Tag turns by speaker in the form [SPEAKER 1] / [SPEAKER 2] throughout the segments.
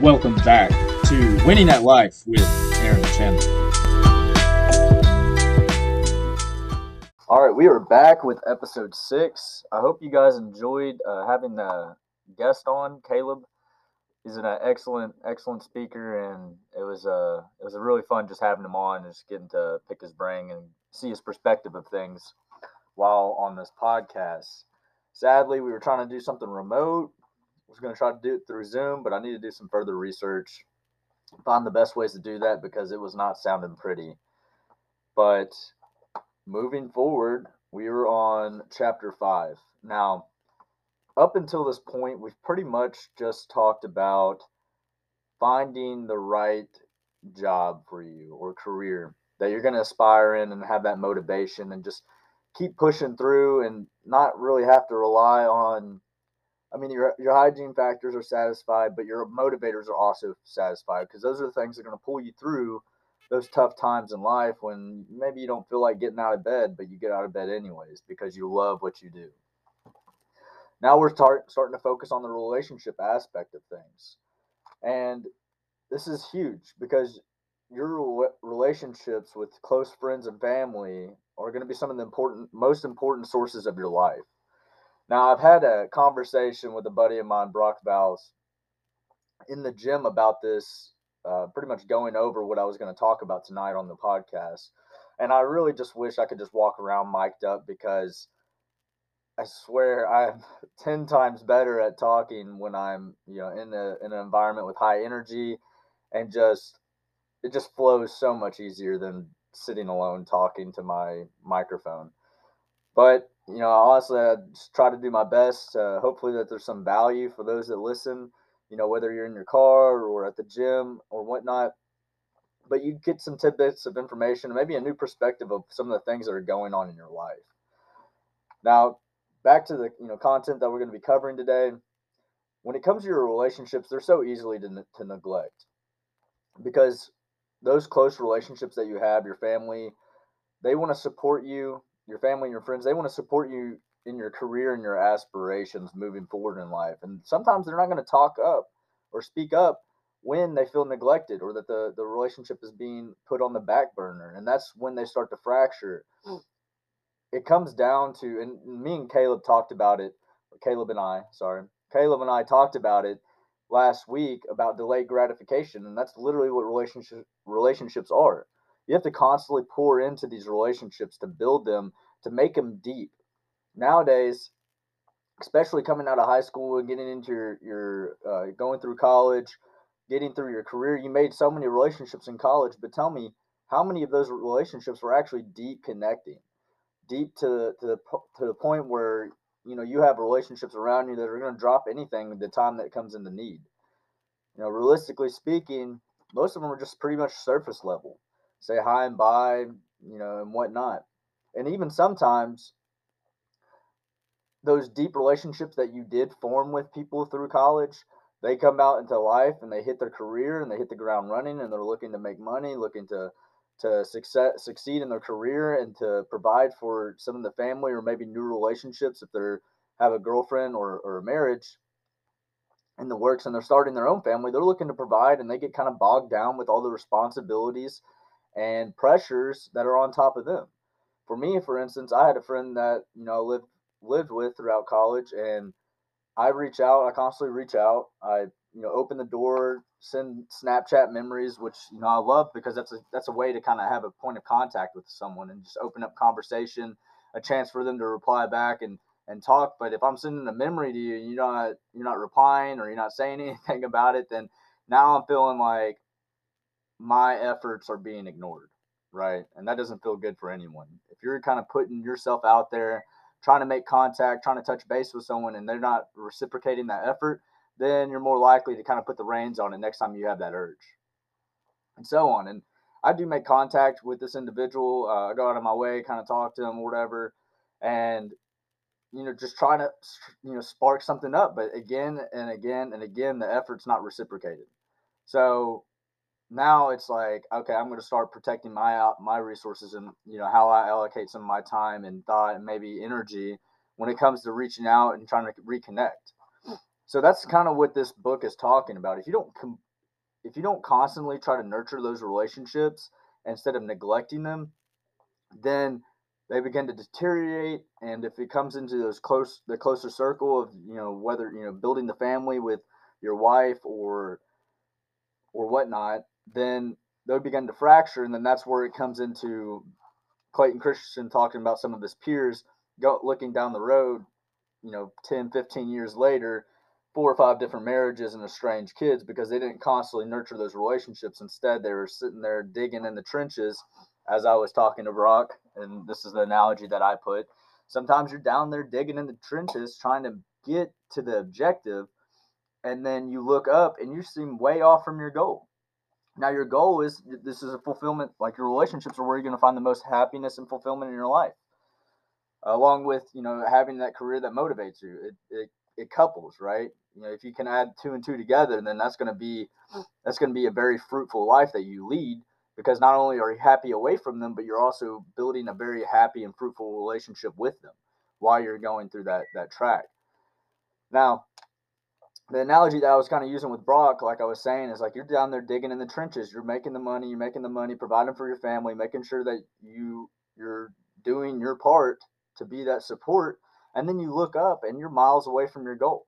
[SPEAKER 1] Welcome back to Winning at Life with Aaron Chandler.
[SPEAKER 2] All right, we are back with episode six. I hope you guys enjoyed uh, having the guest on. Caleb is an excellent, excellent speaker, and it was uh, it was really fun just having him on and just getting to pick his brain and see his perspective of things while on this podcast. Sadly, we were trying to do something remote was going to try to do it through Zoom, but I need to do some further research, find the best ways to do that because it was not sounding pretty. But moving forward, we were on chapter five. Now, up until this point, we've pretty much just talked about finding the right job for you or career that you're going to aspire in and have that motivation and just keep pushing through and not really have to rely on I mean, your your hygiene factors are satisfied, but your motivators are also satisfied because those are the things that are going to pull you through those tough times in life when maybe you don't feel like getting out of bed, but you get out of bed anyways because you love what you do. Now we're start, starting to focus on the relationship aspect of things, and this is huge because your relationships with close friends and family are going to be some of the important, most important sources of your life. Now, I've had a conversation with a buddy of mine, Brock Valls, in the gym about this, uh, pretty much going over what I was going to talk about tonight on the podcast. And I really just wish I could just walk around mic'd up because I swear I'm 10 times better at talking when I'm, you know, in, a, in an environment with high energy and just, it just flows so much easier than sitting alone talking to my microphone. But you know, honestly, I just try to do my best. Uh, hopefully, that there's some value for those that listen. You know, whether you're in your car or at the gym or whatnot, but you get some tidbits of information, maybe a new perspective of some of the things that are going on in your life. Now, back to the you know content that we're going to be covering today. When it comes to your relationships, they're so easily to, to neglect because those close relationships that you have, your family, they want to support you your family and your friends, they want to support you in your career and your aspirations moving forward in life. And sometimes they're not going to talk up or speak up when they feel neglected or that the, the relationship is being put on the back burner. And that's when they start to fracture. Mm. It comes down to, and me and Caleb talked about it, Caleb and I, sorry, Caleb and I talked about it last week about delayed gratification. And that's literally what relationship, relationships are you have to constantly pour into these relationships to build them to make them deep. Nowadays especially coming out of high school and getting into your your uh, going through college getting through your career you made so many relationships in college but tell me how many of those relationships were actually deep connecting? Deep to, to the to the point where you know you have relationships around you that are going to drop anything the time that comes into need. You know realistically speaking most of them are just pretty much surface level say hi and bye, you know, and whatnot. And even sometimes those deep relationships that you did form with people through college, they come out into life and they hit their career and they hit the ground running and they're looking to make money, looking to to success succeed in their career and to provide for some of the family or maybe new relationships if they're have a girlfriend or, or a marriage in the works and they're starting their own family they're looking to provide and they get kind of bogged down with all the responsibilities and pressures that are on top of them. For me, for instance, I had a friend that you know lived lived with throughout college, and I reach out. I constantly reach out. I you know open the door, send Snapchat memories, which you know I love because that's a that's a way to kind of have a point of contact with someone and just open up conversation, a chance for them to reply back and and talk. But if I'm sending a memory to you, and you're not you're not replying or you're not saying anything about it, then now I'm feeling like my efforts are being ignored, right? And that doesn't feel good for anyone. If you're kind of putting yourself out there, trying to make contact, trying to touch base with someone, and they're not reciprocating that effort, then you're more likely to kind of put the reins on it next time you have that urge, and so on. And I do make contact with this individual. Uh, I go out of my way, kind of talk to him or whatever, and you know, just trying to you know spark something up. But again and again and again, the effort's not reciprocated. So now it's like okay i'm going to start protecting my my resources and you know how i allocate some of my time and thought and maybe energy when it comes to reaching out and trying to reconnect. So that's kind of what this book is talking about. If you don't com- if you don't constantly try to nurture those relationships instead of neglecting them, then they begin to deteriorate and if it comes into those close the closer circle of you know whether you know building the family with your wife or or whatnot then they'll begin to fracture and then that's where it comes into clayton christensen talking about some of his peers go looking down the road you know 10 15 years later four or five different marriages and estranged kids because they didn't constantly nurture those relationships instead they were sitting there digging in the trenches as I was talking to Brock, and this is the analogy that I put. Sometimes you're down there digging in the trenches trying to get to the objective, and then you look up and you seem way off from your goal. Now, your goal is this is a fulfillment, like your relationships are where you're going to find the most happiness and fulfillment in your life, along with you know having that career that motivates you. It, it, it couples, right? You know, if you can add two and two together, then that's going to be that's going to be a very fruitful life that you lead because not only are you happy away from them, but you're also building a very happy and fruitful relationship with them while you're going through that that track. Now, the analogy that I was kind of using with Brock, like I was saying, is like you're down there digging in the trenches. You're making the money. You're making the money, providing for your family, making sure that you you're doing your part to be that support. And then you look up and you're miles away from your goal.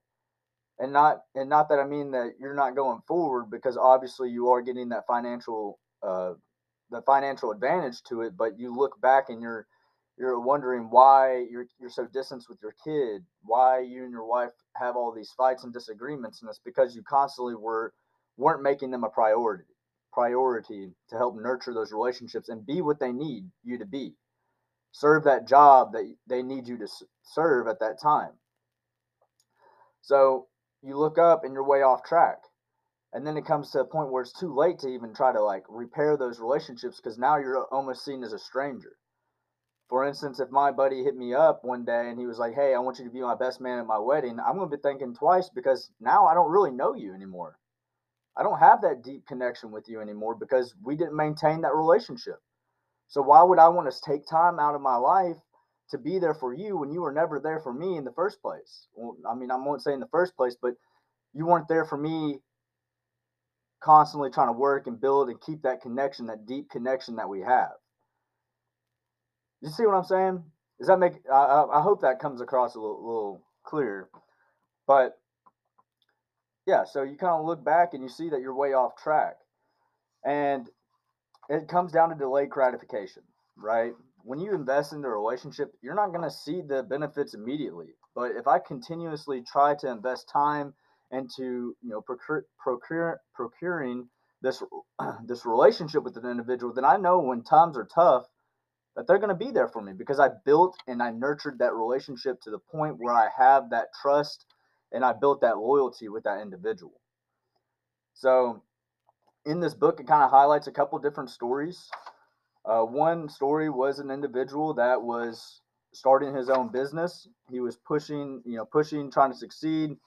[SPEAKER 2] And not and not that I mean that you're not going forward because obviously you are getting that financial uh, the financial advantage to it, but you look back and you're you're wondering why you're you're so distanced with your kid, why you and your wife have all these fights and disagreements, and it's because you constantly were weren't making them a priority priority to help nurture those relationships and be what they need you to be. Serve that job that they need you to serve at that time. So you look up and you're way off track and then it comes to a point where it's too late to even try to like repair those relationships because now you're almost seen as a stranger for instance if my buddy hit me up one day and he was like hey i want you to be my best man at my wedding i'm going to be thinking twice because now i don't really know you anymore. I don't have that deep connection with you anymore because we didn't maintain that relationship. So why would i want to take time out of my life to be there for you when you were never there for me in the first place? Well, i mean i won't say in the first place but you weren't there for me constantly trying to work and build and keep that connection, that deep connection that we have. You see what I'm saying? Does that make? I, I hope that comes across a little, little clearer. But yeah, so you kind of look back and you see that you're way off track, and it comes down to delayed gratification, right? When you invest in the relationship, you're not going to see the benefits immediately. But if I continuously try to invest time into you know procure, procure procuring this this relationship with an individual, then I know when times are tough that they're going to be there for me because I built and I nurtured that relationship to the point where I have that trust and I built that loyalty with that individual. So, in this book, it kind of highlights a couple different stories. Uh, one story was an individual that was starting his own business. He was pushing, you know, pushing, trying to succeed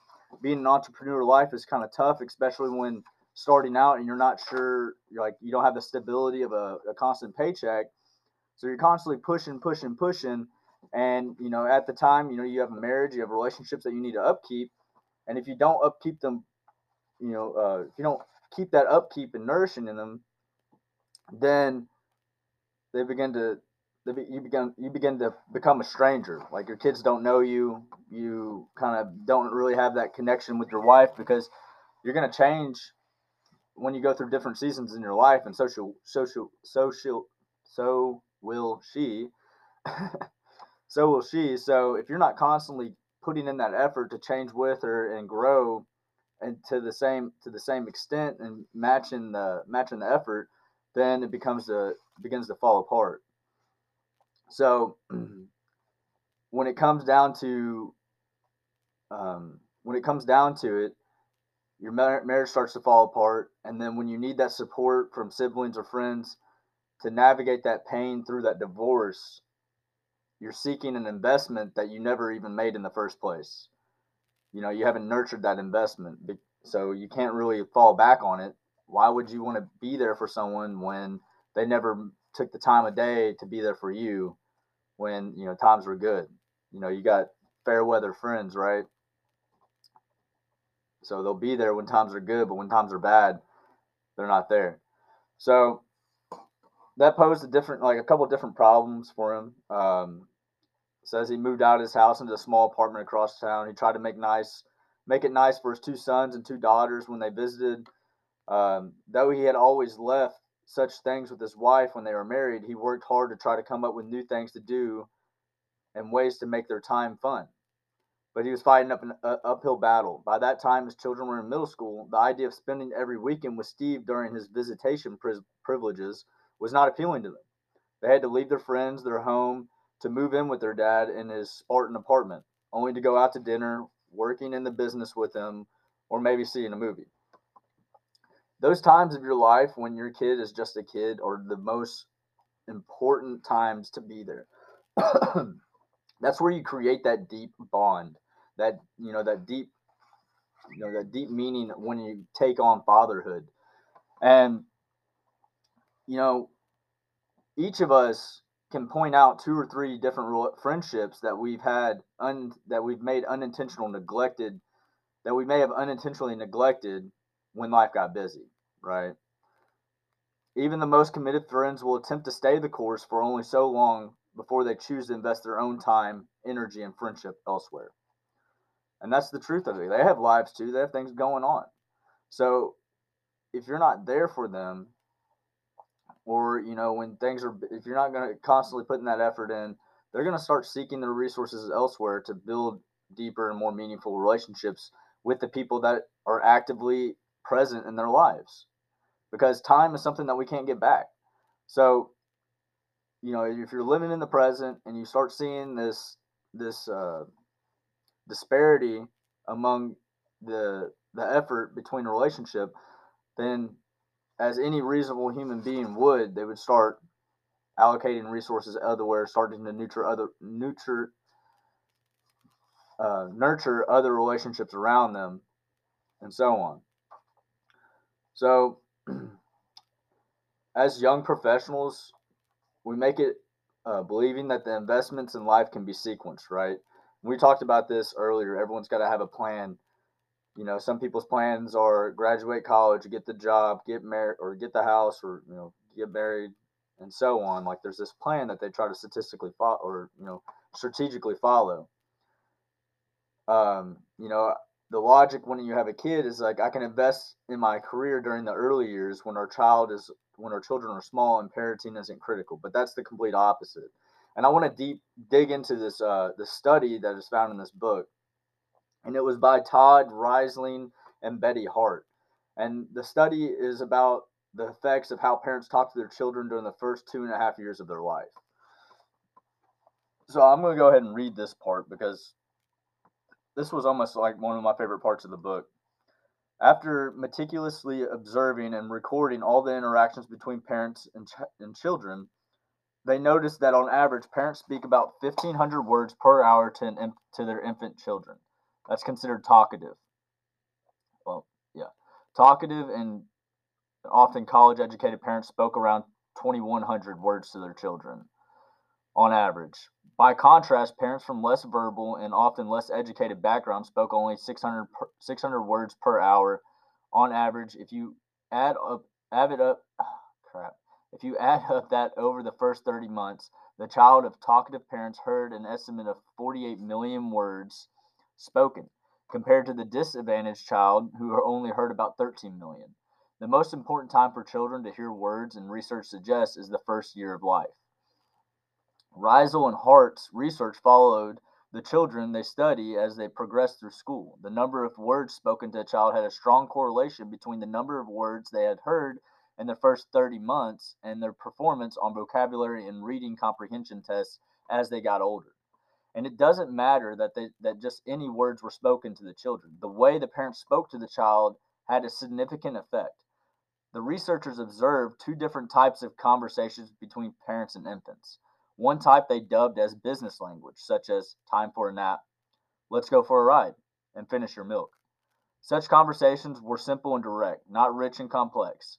[SPEAKER 2] being an entrepreneur life is kind of tough, especially when starting out and you're not sure, you're like you don't have the stability of a, a constant paycheck. So you're constantly pushing, pushing, pushing. And, you know, at the time, you know, you have a marriage, you have relationships that you need to upkeep. And if you don't upkeep them, you know, uh, if you don't keep that upkeep and nourishing in them, then they begin to you begin you begin to become a stranger. Like your kids don't know you. You kind of don't really have that connection with your wife because you're going to change when you go through different seasons in your life, and social social social so will she. so will she. So if you're not constantly putting in that effort to change with her and grow and to the same to the same extent and matching the matching the effort, then it becomes to begins to fall apart. So when it comes down to um, when it comes down to it, your marriage starts to fall apart, and then when you need that support from siblings or friends to navigate that pain through that divorce, you're seeking an investment that you never even made in the first place. You know, you haven't nurtured that investment, so you can't really fall back on it. Why would you want to be there for someone when they never took the time of day to be there for you when you know times were good. You know, you got fair weather friends, right? So they'll be there when times are good, but when times are bad, they're not there. So that posed a different, like a couple of different problems for him. Um, says he moved out of his house into a small apartment across town. He tried to make nice, make it nice for his two sons and two daughters when they visited. Um, though he had always left such things with his wife when they were married, he worked hard to try to come up with new things to do and ways to make their time fun. But he was fighting up an uh, uphill battle. By that time, his children were in middle school. The idea of spending every weekend with Steve during his visitation pri- privileges was not appealing to them. They had to leave their friends, their home, to move in with their dad in his Spartan apartment, only to go out to dinner, working in the business with him, or maybe seeing a movie. Those times of your life when your kid is just a kid are the most important times to be there. That's where you create that deep bond, that you know, that deep, you know, that deep meaning when you take on fatherhood. And you know, each of us can point out two or three different friendships that we've had un, that we've made unintentional neglected that we may have unintentionally neglected when life got busy, right? Even the most committed friends will attempt to stay the course for only so long before they choose to invest their own time, energy, and friendship elsewhere. And that's the truth of it. They have lives too, they have things going on. So if you're not there for them, or you know when things are if you're not going to constantly putting that effort in they're going to start seeking their resources elsewhere to build deeper and more meaningful relationships with the people that are actively present in their lives. Because time is something that we can't get back. So you know if you're living in the present and you start seeing this this uh, disparity among the the effort between a relationship then as any reasonable human being would, they would start allocating resources elsewhere, starting to nurture other nurture uh, nurture other relationships around them, and so on. So, as young professionals, we make it uh, believing that the investments in life can be sequenced, right? We talked about this earlier. Everyone's got to have a plan you know, some people's plans are graduate college, get the job, get married, or get the house, or you know, get married, and so on. Like there's this plan that they try to statistically follow, or you know, strategically follow. Um, you know, the logic when you have a kid is like I can invest in my career during the early years when our child is when our children are small and parenting isn't critical. But that's the complete opposite. And I want to deep dig into this uh, the study that is found in this book and it was by Todd Risley and Betty Hart. And the study is about the effects of how parents talk to their children during the first two and a half years of their life. So I'm going to go ahead and read this part because this was almost like one of my favorite parts of the book. After meticulously observing and recording all the interactions between parents and, ch- and children, they noticed that on average, parents speak about 1,500 words per hour to, to their infant children. That's considered talkative. Well, yeah. Talkative and often college educated parents spoke around 2,100 words to their children on average. By contrast, parents from less verbal and often less educated backgrounds spoke only 600, 600 words per hour on average. If you add up, add it up, ah, crap. If you add up that over the first 30 months, the child of talkative parents heard an estimate of 48 million words spoken, compared to the disadvantaged child who only heard about 13 million. The most important time for children to hear words, and research suggests, is the first year of life. Risley and Hart's research followed the children they study as they progressed through school. The number of words spoken to a child had a strong correlation between the number of words they had heard in the first 30 months and their performance on vocabulary and reading comprehension tests as they got older. And it doesn't matter that they, that just any words were spoken to the children. The way the parents spoke to the child had a significant effect. The researchers observed two different types of conversations between parents and infants. One type they dubbed as business language, such as time for a nap, let's go for a ride, and finish your milk. Such conversations were simple and direct, not rich and complex.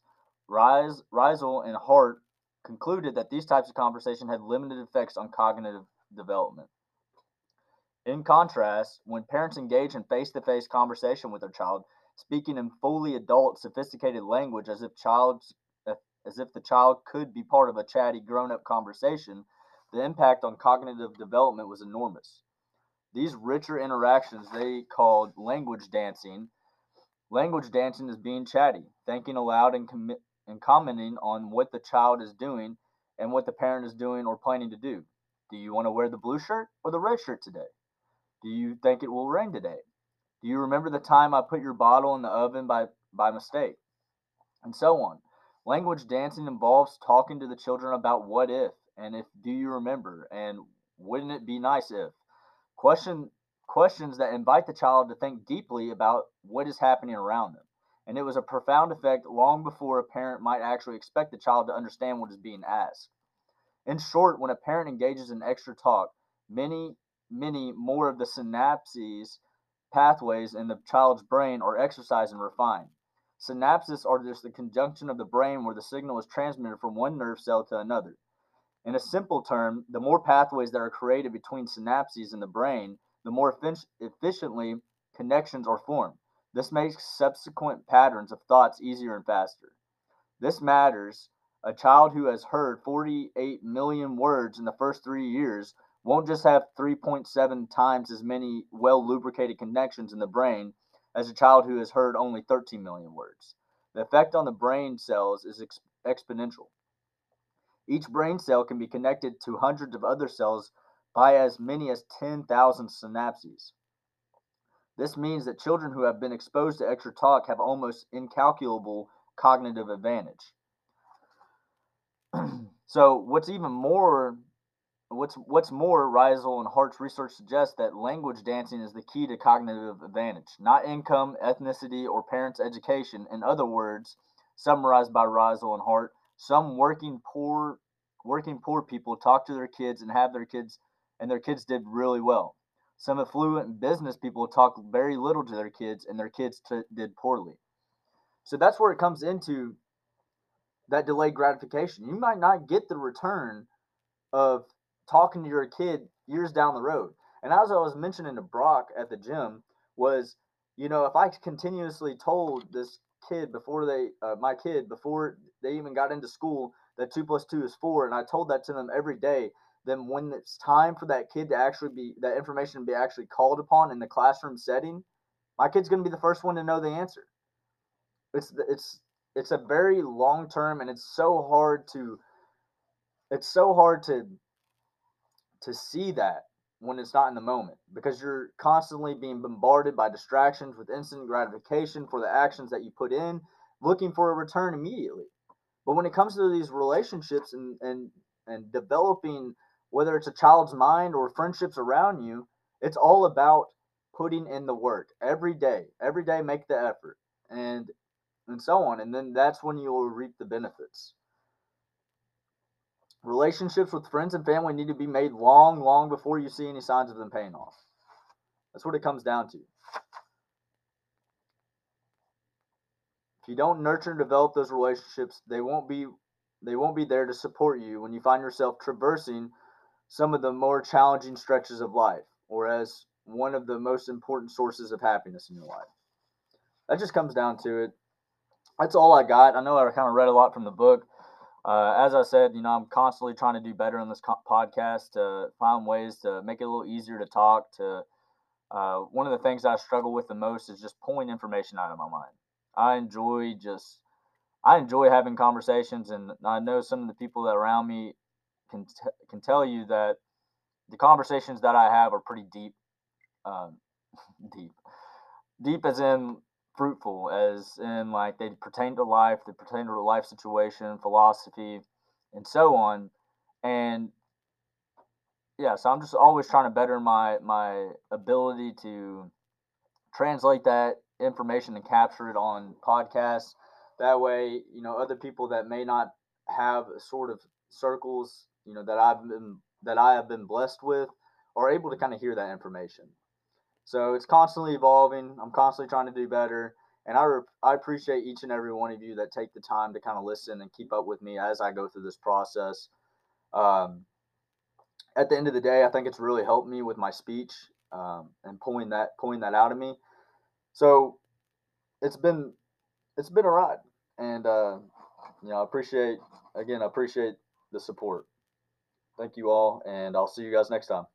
[SPEAKER 2] Rise, Risley and Hart concluded that these types of conversation had limited effects on cognitive development. In contrast, when parents engage in face to face conversation with their child, speaking in fully adult, sophisticated language as if child's uh, as if the child could be part of a chatty grown-up conversation, the impact on cognitive development was enormous. These richer interactions they called language dancing. Language dancing is being chatty, thinking aloud and, com- and commenting on what the child is doing and what the parent is doing or planning to do. Do you want to wear the blue shirt or the red shirt today? Do you think it will rain today? Do you remember the time I put your bottle in the oven by, by mistake? And so on. Language dancing involves talking to the children about what if and if do you remember and wouldn't it be nice if. Question questions that invite the child to think deeply about what is happening around them. And it was a profound effect long before a parent might actually expect the child to understand what is being asked. In short, when a parent engages in extra talk, many, many more of the synapses pathways in the child's brain are exercised and refined. Synapses are just the conjunction of the brain where the signal is transmitted from one nerve cell to another. In a simple term, the more pathways that are created between synapses in the brain, the more efficiently connections are formed. This makes subsequent patterns of thoughts easier and faster. This matters. A child who has heard 48 million words in the first three years won't just have 3.7 times as many well lubricated connections in the brain as a child who has heard only 13 million words. The effect on the brain cells is ex- exponential. Each brain cell can be connected to hundreds of other cells by as many as 10,000 synapses. This means that children who have been exposed to extra talk have almost incalculable cognitive advantage. so, what's even more What's what's more, Risley and Hart's research suggests that language dancing is the key to cognitive advantage, not income, ethnicity, or parents' education. In other words, summarized by Risley and Hart, some working poor working poor people talk to their kids and have their kids and their kids did really well. Some affluent business people talk very little to their kids and their kids t- did poorly. So that's where it comes into that delayed gratification. You might not get the return of talking to your kid years down the road. And as I was mentioning to Brock at the gym, was you know if I continuously told this kid before they uh, my kid before they even got into school that two plus two is four, and I told that to them every day. Then when it's time for that kid to actually be that information to be actually called upon in the classroom setting, my kid's going to be the first one to know the answer. It's it's it's a very long term, and it's so hard to it's so hard to to see that when it's not in the moment because you're constantly being bombarded by distractions with instant gratification for the actions that you put in, looking for a return immediately. But when it comes to these relationships and and and developing whether it's a child's mind or friendships around you, it's all about putting in the work every day. Every day make the effort and and so on and then that's when you will reap the benefits. Relationships with friends and family need to be made long, long before you see any signs of them paying off. That's what it comes down to. If you don't nurture and develop those relationships, they won't be they won't be there to support you when you find yourself traversing some of the more challenging stretches of life or as one of the most important sources of happiness in your life. That just comes down to it. That's all I got. I know I kind of read a lot from the book. Uh, as I said, you know, I'm constantly trying to do better on this co- podcast to find ways to make it a little easier to talk. To uh, one of the things I struggle with the most is just pulling information out of my mind. I enjoy just, I enjoy having conversations, and I know some of the people that around me can t- can tell you that the conversations that I have are pretty deep, um, deep, deep as in fruitful as in like they pertain to life, they pertain to life situation, philosophy, and so on. And yeah, so I'm just always trying to better my my ability to translate that information and capture it on podcasts. That way, you know, other people that may not have sort of circles, you know, that I've been that I have been blessed with are able to kind of hear that information. So it's constantly evolving. I'm constantly trying to do better. And I, re- I appreciate each and every one of you that take the time to kind of listen and keep up with me as I go through this process. Um, at the end of the day, I think it's really helped me with my speech um, and pulling that pulling that out of me. So it's been it's been a ride, and uh, you know I appreciate again I appreciate the support. Thank you all, and I'll see you guys next time.